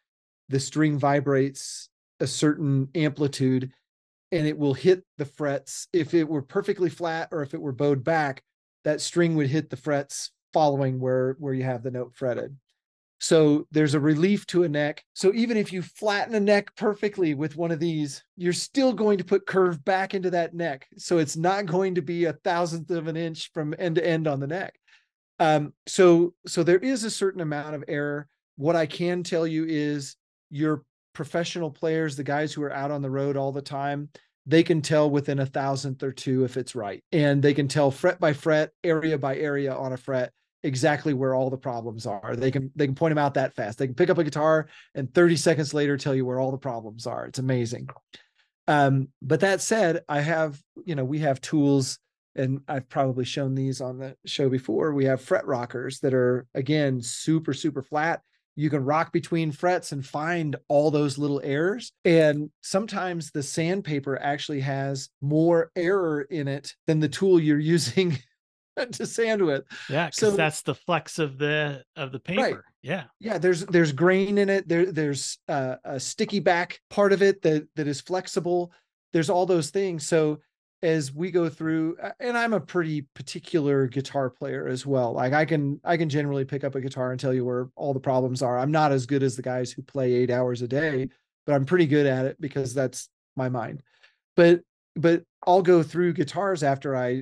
B: the string vibrates a certain amplitude and it will hit the frets. If it were perfectly flat or if it were bowed back, that string would hit the frets following where where you have the note fretted. So there's a relief to a neck. So even if you flatten a neck perfectly with one of these, you're still going to put curve back into that neck. So it's not going to be a thousandth of an inch from end to end on the neck. Um, so so there is a certain amount of error. What I can tell you is your professional players, the guys who are out on the road all the time, they can tell within a thousandth or two if it's right. And they can tell fret by fret, area by area on a fret exactly where all the problems are. They can they can point them out that fast. They can pick up a guitar and 30 seconds later tell you where all the problems are. It's amazing. Um, but that said, I have, you know, we have tools and I've probably shown these on the show before. We have fret rockers that are again super super flat you can rock between frets and find all those little errors. And sometimes the sandpaper actually has more error in it than the tool you're using to sand with.
A: Yeah, because so, that's the flex of the of the paper. Right. Yeah,
B: yeah. There's there's grain in it. There there's uh, a sticky back part of it that that is flexible. There's all those things. So as we go through and i'm a pretty particular guitar player as well like i can i can generally pick up a guitar and tell you where all the problems are i'm not as good as the guys who play eight hours a day but i'm pretty good at it because that's my mind but but i'll go through guitars after i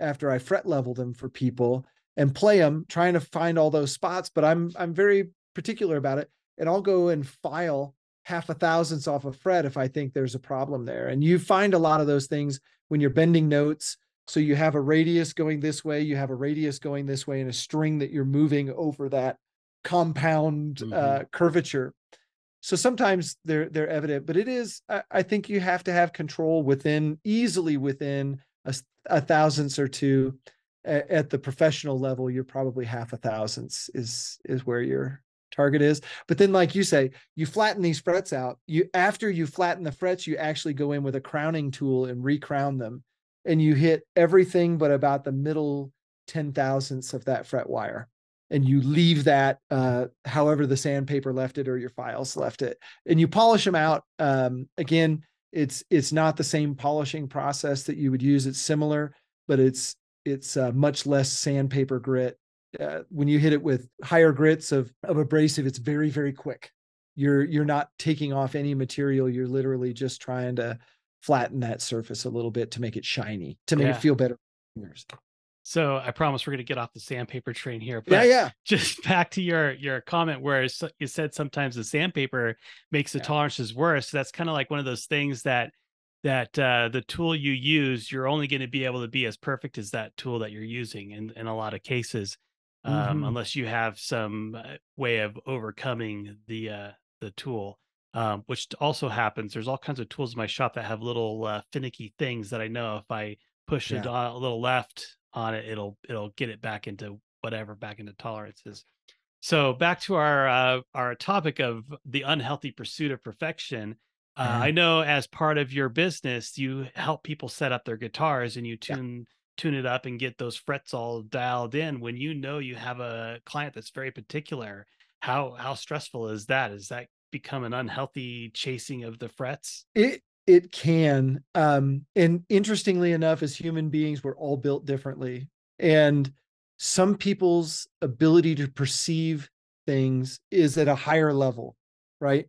B: after i fret level them for people and play them trying to find all those spots but i'm i'm very particular about it and i'll go and file half a thousandths off a fret if i think there's a problem there and you find a lot of those things when you're bending notes. So you have a radius going this way, you have a radius going this way, and a string that you're moving over that compound mm-hmm. uh, curvature. So sometimes they're they're evident, but it is I, I, think you have to have control within easily within a, a thousandths or two. At, at the professional level, you're probably half a thousandths is is where your target is. But then, like you say, you flatten these frets out. You after you flatten the frets, you actually go in with a crowning tool and recrown them, and you hit everything but about the middle ten thousandths of that fret wire, and you leave that uh, however the sandpaper left it or your files left it, and you polish them out. Um, again, it's it's not the same polishing process that you would use. It's similar, but it's it's uh, much less sandpaper grit uh, when you hit it with higher grits of of abrasive, it's very very quick. You're you're not taking off any material. You're literally just trying to flatten that surface a little bit to make it shiny, to make yeah. it feel better.
A: So I promise we're going to get off the sandpaper train here.
B: But yeah, yeah.
A: Just back to your your comment where you said sometimes the sandpaper makes the yeah. tolerances worse. That's kind of like one of those things that that uh, the tool you use, you're only going to be able to be as perfect as that tool that you're using in in a lot of cases um, mm-hmm. unless you have some uh, way of overcoming the uh, the tool. Um, which also happens. There's all kinds of tools in my shop that have little uh, finicky things that I know if I push yeah. a, a little left on it, it'll it'll get it back into whatever, back into tolerances. So back to our uh, our topic of the unhealthy pursuit of perfection. Uh, mm-hmm. I know as part of your business, you help people set up their guitars and you tune tune it up and get those frets all dialed in when you know you have a client that's very particular how how stressful is that is that become an unhealthy chasing of the frets
B: it it can um and interestingly enough as human beings we're all built differently and some people's ability to perceive things is at a higher level right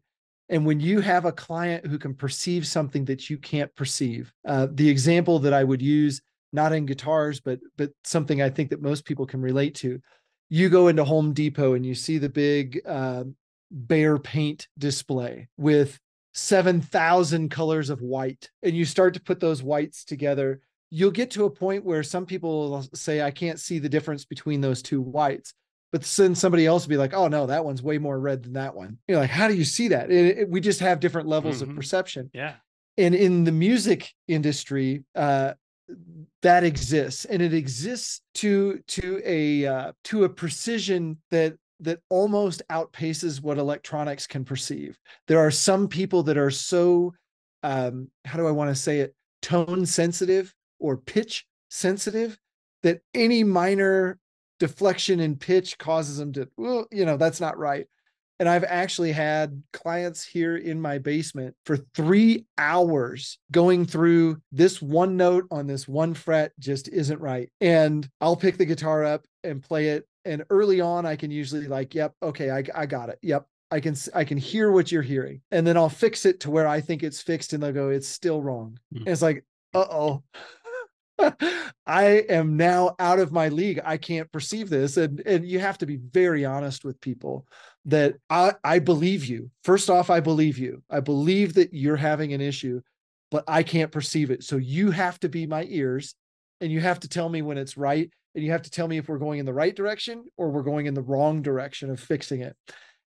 B: and when you have a client who can perceive something that you can't perceive uh, the example that i would use not in guitars, but but something I think that most people can relate to. You go into Home Depot and you see the big uh, Behr paint display with 7,000 colors of white, and you start to put those whites together. You'll get to a point where some people will say, I can't see the difference between those two whites. But then somebody else will be like, oh, no, that one's way more red than that one. You're like, how do you see that? It, it, we just have different levels mm-hmm. of perception.
A: Yeah.
B: And in the music industry, uh, that exists and it exists to to a uh, to a precision that that almost outpaces what electronics can perceive. There are some people that are so um how do i want to say it tone sensitive or pitch sensitive that any minor deflection in pitch causes them to well you know that's not right and I've actually had clients here in my basement for three hours going through this one note on this one fret just isn't right. And I'll pick the guitar up and play it. And early on, I can usually like, yep, okay, I, I got it. Yep. I can I can hear what you're hearing, and then I'll fix it to where I think it's fixed, and they'll go, "It's still wrong." Mm. And it's like, "Uh oh, I am now out of my league. I can't perceive this. And and you have to be very honest with people that I, I believe you. First off, I believe you. I believe that you're having an issue, but I can't perceive it. So you have to be my ears and you have to tell me when it's right. And you have to tell me if we're going in the right direction or we're going in the wrong direction of fixing it.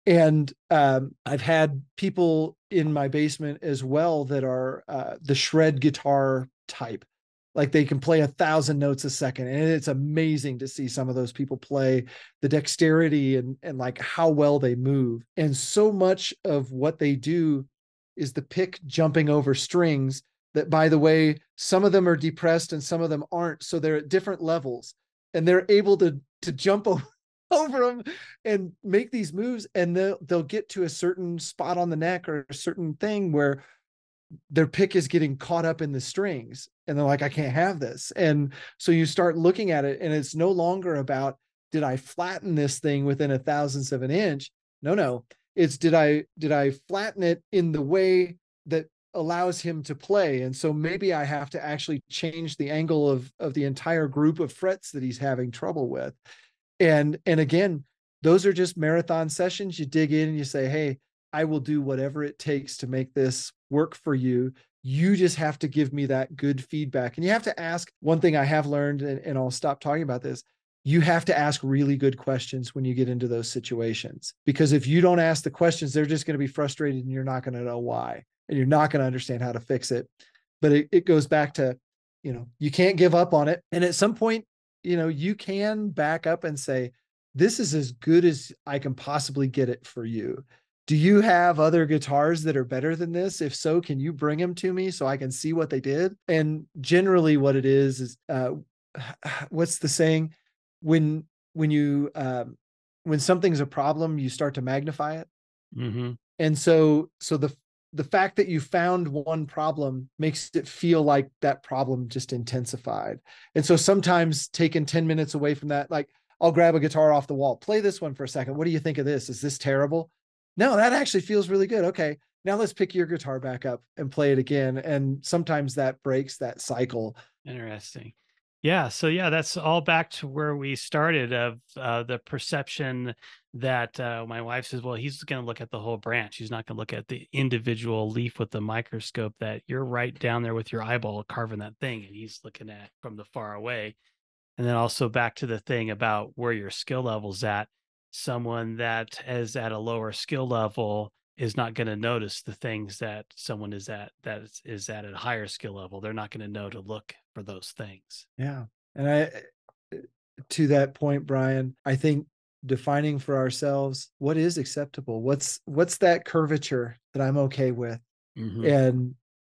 B: And um, I've had people in my basement as well that are uh, the shred guitar type like they can play a thousand notes a second and it's amazing to see some of those people play the dexterity and and like how well they move. And so much of what they do is the pick jumping over strings that by the way some of them are depressed and some of them aren't so they're at different levels. And they're able to to jump over over them and make these moves and they'll they'll get to a certain spot on the neck or a certain thing where their pick is getting caught up in the strings and they're like i can't have this. And so you start looking at it and it's no longer about did i flatten this thing within a thousandth of an inch? No no. It's did i did i flatten it in the way that allows him to play? And so maybe i have to actually change the angle of of the entire group of frets that he's having trouble with. And and again those are just marathon sessions. You dig in and you say hey i will do whatever it takes to make this work for you. You just have to give me that good feedback and you have to ask one thing i have learned and, and i'll stop talking about this you have to ask really good questions when you get into those situations because if you don't ask the questions they're just going to be frustrated and you're not going to know why and you're not going to understand how to fix it. But it, it goes back to you know you can't give up on it and at some point you know you can back up and say this is as good as i can possibly get it for you do you have other guitars that are better than this if so can you bring them to me so i can see what they did and generally what it is is uh, what's the saying when when you um, when something's a problem you start to magnify it
A: mm-hmm.
B: and so so the the fact that you found one problem makes it feel like that problem just intensified. And so sometimes taking 10 minutes away from that, like I'll grab a guitar off the wall, play this one for a second. What do you think of this? Is this terrible? No, that actually feels really good. Okay. Now let's pick your guitar back up and play it again. And sometimes that breaks that cycle.
A: Interesting. Yeah. So yeah, that's all back to where we started of uh, the perception that uh, my wife says, well, he's going to look at the whole branch. He's not going to look at the individual leaf with the microscope that you're right down there with your eyeball carving that thing, and he's looking at from the far away. And then also back to the thing about where your skill level's at. Someone that is at a lower skill level is not going to notice the things that someone is at that is, is at a higher skill level. They're not going to know to look for those things.
B: Yeah. And I, eh, to that point, Brian, I think defining for ourselves what is acceptable, what's, what's that curvature that I'm okay with. Mm-hmm. And,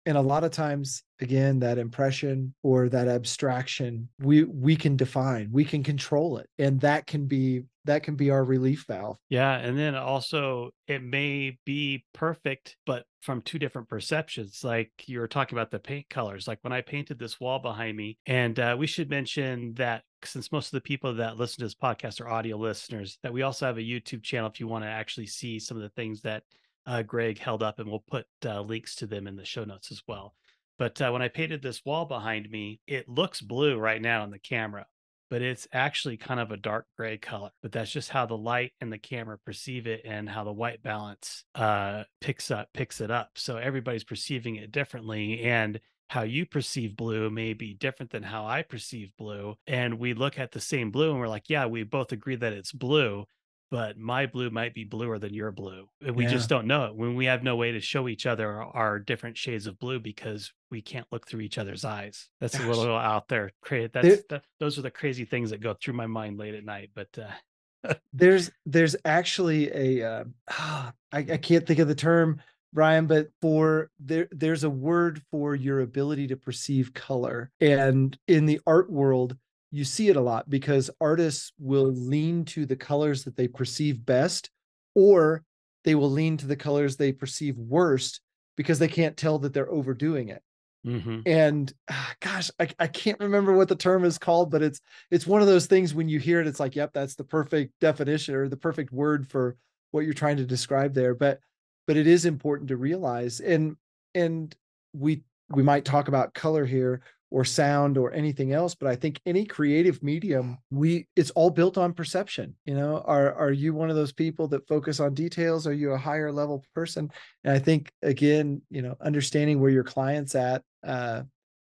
B: and a lot of times again that impression or that abstraction we we can define we can control it and that can be that can be our relief valve.
A: Yeah. And then also, it may be perfect, but from two different perceptions. Like you were talking about the paint colors. Like when I painted this wall behind me, and uh, we should mention that since most of the people that listen to this podcast are audio listeners, that we also have a YouTube channel if you want to actually see some of the things that uh, Greg held up, and we'll put uh, links to them in the show notes as well. But uh, when I painted this wall behind me, it looks blue right now in the camera but it's actually kind of a dark gray color. But that's just how the light and the camera perceive it and how the white balance uh, picks up picks it up. So everybody's perceiving it differently. And how you perceive blue may be different than how I perceive blue. And we look at the same blue and we're like, yeah, we both agree that it's blue but my blue might be bluer than your blue. We yeah. just don't know it when we have no way to show each other our, different shades of blue because we can't look through each other's eyes. That's Gosh. a little out there. That's there, that, those are the crazy things that go through my mind late at night. But
B: uh, there's there's actually a uh, I, I can't think of the term Brian, but for there, there's a word for your ability to perceive color. And in the art world, you see it a lot because artists will lean to the colors that they perceive best or they will lean to the colors they perceive worst because they can't tell that they're overdoing it mm-hmm. and ah, gosh I, I can't remember what the term is called but it's it's one of those things when you hear it it's like yep that's the perfect definition or the perfect word for what you're trying to describe there but but it is important to realize and and we we might talk about color here or sound or anything else but i think any creative medium we it's all built on perception you know? Are are you one of those people that focus on details? Are you a higher level person? And i think again you know understanding where your clients at uh,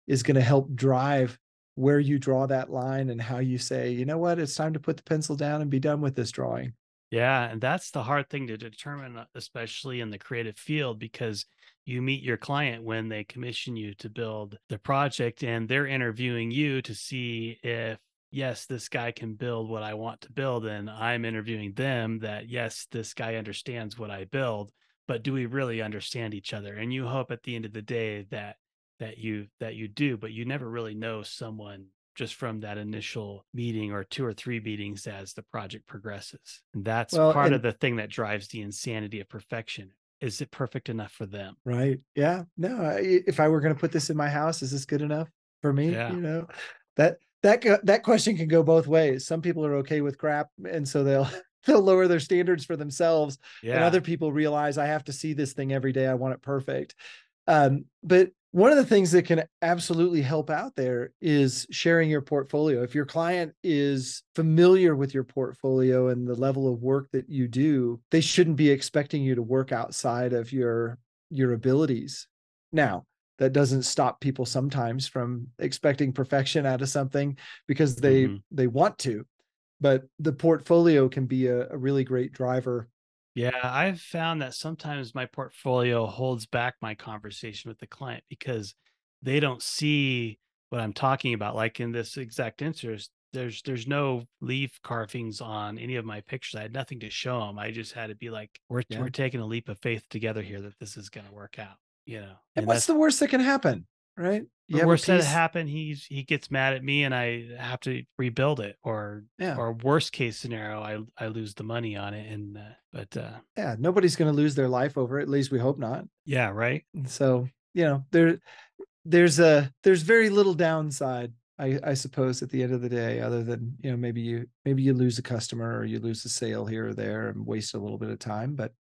B: is going to help drive where you draw that line and how you say you know what? It's time to put the pencil down and be done with this drawing.
A: Yeah and that's the hard thing to determine especially in the creative field because you meet your client when they commission you to build the project and they're interviewing you to see if yes this guy can build what i want to build and i'm interviewing them that yes this guy understands what i build but do we really understand each other and you hope at the end of the day that that you that you do but you never really know someone just from that initial meeting or two or three meetings as the project progresses. And that's
B: Well,
A: part
B: and-
A: of the thing that drives the insanity of perfection. Is it perfect enough for them?
B: Right. Yeah. No, I, if I were going to put this in my house, is this good enough for me?
A: Yeah.
B: You know, that, that, that question can go both ways. Some people are okay with crap. And so they'll, they'll lower their standards for themselves.
A: Yeah.
B: And other people realize I have to see this thing every day. I want it perfect. Um, but one of the things that can absolutely help out there is sharing your portfolio. If your client is familiar with your portfolio and the level of work that you do, they shouldn't be expecting you to work outside of your your abilities. Now, that doesn't stop people sometimes from expecting perfection out of something because they
A: Mhm.
B: they want to. But the portfolio can be a, a really great driver
A: Yeah, I've found that sometimes my portfolio holds back my conversation with the client because they don't see what I'm talking about. Like in this exact instance, there's there's no leaf carvings on any of my pictures. I had nothing to show them. I just had to be like, we're
B: Yeah.
A: we're taking a leap of faith together here that this is going to work out. You know,
B: And what's the worst that can happen? Right.
A: the worst that happen. He's he gets mad at me, and I have to rebuild it, or
B: Yeah.
A: or worst case scenario, I I lose the money on it. And uh, but uh,
B: yeah, nobody's going to lose their life over it. At least we hope not.
A: yeah, right.
B: So, you know, there, there's a, there's very little downside, I, I suppose, at the end of the day, other than, you know, maybe you, maybe you lose a customer or you lose a sale here or there and waste a little bit of time. But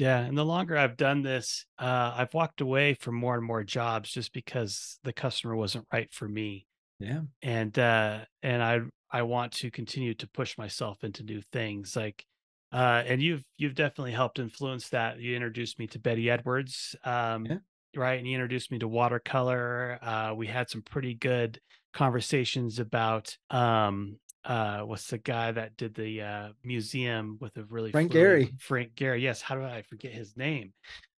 A: Yeah, and the longer I've done this, uh, I've walked away from more and more jobs just because the customer wasn't right for me,
B: yeah,
A: and uh, and I I want to continue to push myself into new things. Like, uh, and you've you've definitely helped influence that. You introduced me to Betty Edwards, um,
B: Yeah.
A: right? And you introduced me to watercolor. Uh, we had some pretty good conversations about um, uh, what's the guy that did the uh, museum with a really
B: Frank Gehry.
A: Frank Gehry. Yes. How do I forget his name?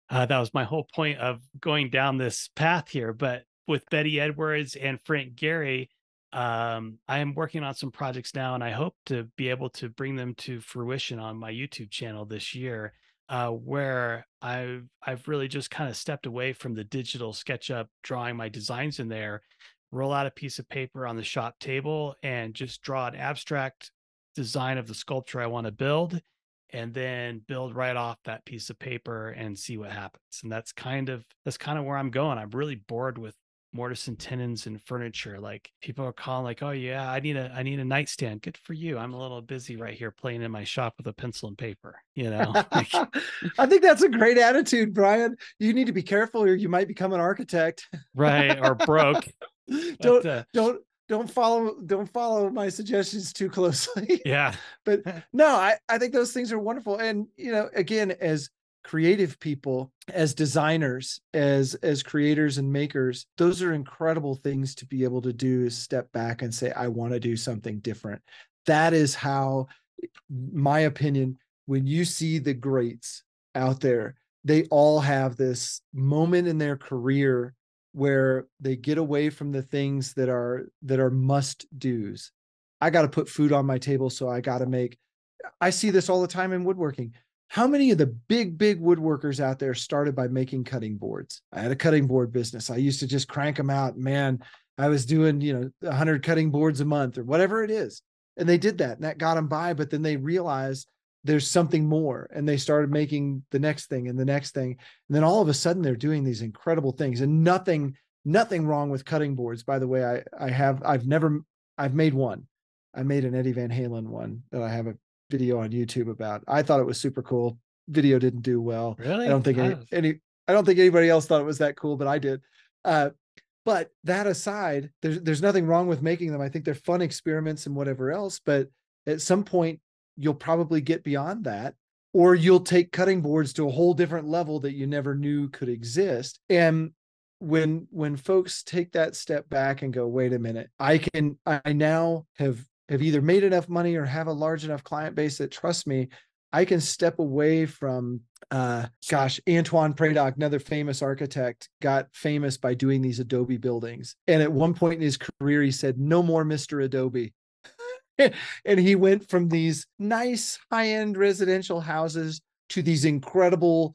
A: Uh, that was my whole point of going down this path here. But with Betty Edwards and Frank Gehry, um, I am working on some projects now, and I hope to be able to bring them to fruition on my YouTube channel this year. Uh, where I've I've really just kind of stepped away from the digital SketchUp, drawing my designs in there, roll out a piece of paper on the shop table, and just draw an abstract design of the sculpture I want to build, and then build right off that piece of paper and see what happens. And that's kind of that's kind of where I'm going. I'm really bored with mortise and tenons and furniture. Like people are calling, like, "Oh yeah, I need a I need a nightstand." Good for you. I'm a little busy right here playing in my shop with a pencil and paper. You know, Like,
B: I think that's a great attitude, Brian. You need to be careful or you might become an architect.
A: right or broke.
B: don't,
A: uh,
B: don't, don't follow, don't follow my suggestions too closely.
A: yeah,
B: but no, I, I think those things are wonderful. And, you know, again, as creative people, as designers, as, as creators and makers, those are incredible things to be able to do is step back and say, I want to do something different. That is how, my opinion, when you see the greats out there, they all have this moment in their career where they get away from the things that are that are must do's I got to put food on my table, so I got to make. I see this all the time in woodworking. How many of the big, big woodworkers out there started by making cutting boards? I had a cutting board business. I used to just crank them out. Man, I was doing, you know, 100 cutting boards a month or whatever it is. And they did that and that got them by. But then they realized there's something more and they started making the next thing and the next thing. And then all of a sudden they're doing these incredible things and nothing, nothing wrong with cutting boards. By the way, I, I have, I've never, I've made one. I made an Eddie Van Halen one that I have a video on YouTube about. I thought it was super cool. Video didn't do well.
A: really.
B: I don't think any, any I don't think anybody else thought it was that cool, but I did. Uh, but that aside, there's there's nothing wrong with making them. I think they're fun experiments and whatever else. But at some point, you'll probably get beyond that, or you'll take cutting boards to a whole different level that you never knew could exist. And when when folks take that step back and go, wait a minute, I can I now have have either made enough money or have a large enough client base that trusts me I can step away from, uh, gosh, Antoine Predock, another famous architect, got famous by doing these Adobe buildings. And at one point in his career, he said, "No more Mr. Adobe." and he went from these nice high-end residential houses to these incredible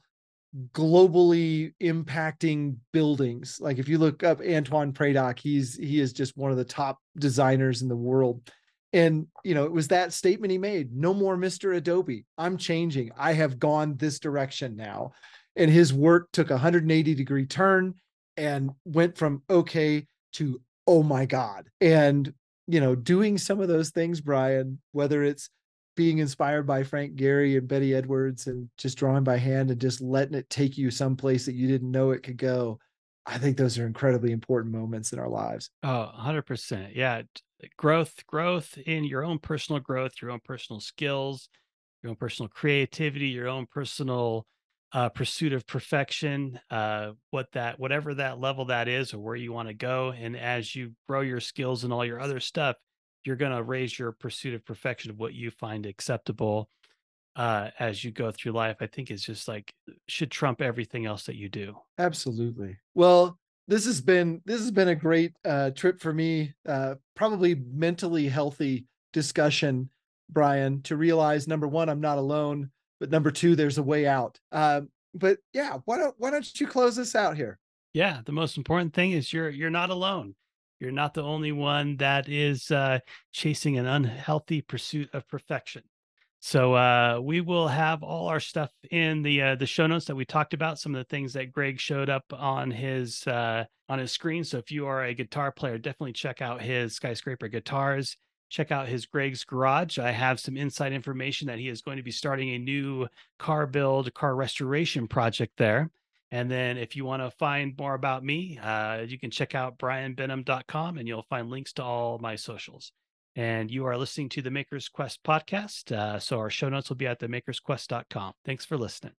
B: globally impacting buildings. Like if you look up Antoine Predock, he's he is just one of the top designers in the world. And you know, it was that statement he made, no more Mr. Adobe. I'm changing. I have gone this direction now. And his work took a 180 degree turn and went from okay to oh my god. And you know, doing some of those things, Brian, whether it's being inspired by Frank Gehry and Betty Edwards and just drawing by hand and just letting it take you someplace that you didn't know it could go. I think those are incredibly important moments in our lives.
A: Oh, 100%. Yeah. Growth, growth in your own personal growth, your own personal skills, your own personal creativity, your own personal uh, pursuit of perfection, uh, what that, whatever that level that is, or where you want to go. And as you grow your skills and all your other stuff, you're going to raise your pursuit of perfection of what you find acceptable uh, as you go through life. I think is just like should trump everything else that you do.
B: Absolutely. Well, this has been this has been a great uh, trip for me. Uh, probably mentally healthy discussion, Brian. To realize number one, I'm not alone, but number two, there's a way out. Uh, but yeah, why don't why don't you close this out here?
A: Yeah, the most important thing is you're you're not alone. You're not the only one that is uh, chasing an unhealthy pursuit of perfection. So uh, we will have all our stuff in the uh, the show notes that we talked about. Some of the things that Greg showed up on his uh, on his screen. So if you are a guitar player, definitely check out his skyscraper guitars. Check out his Greg's Garage. I have some inside information that he is going to be starting a new car build, car restoration project there. And then if you want to find more about me, uh, you can check out brianbenham.com and you'll find links to all my socials. And you are listening to the Maker's Quest podcast. Uh, so our show notes will be at themakersquest.com. Thanks for listening.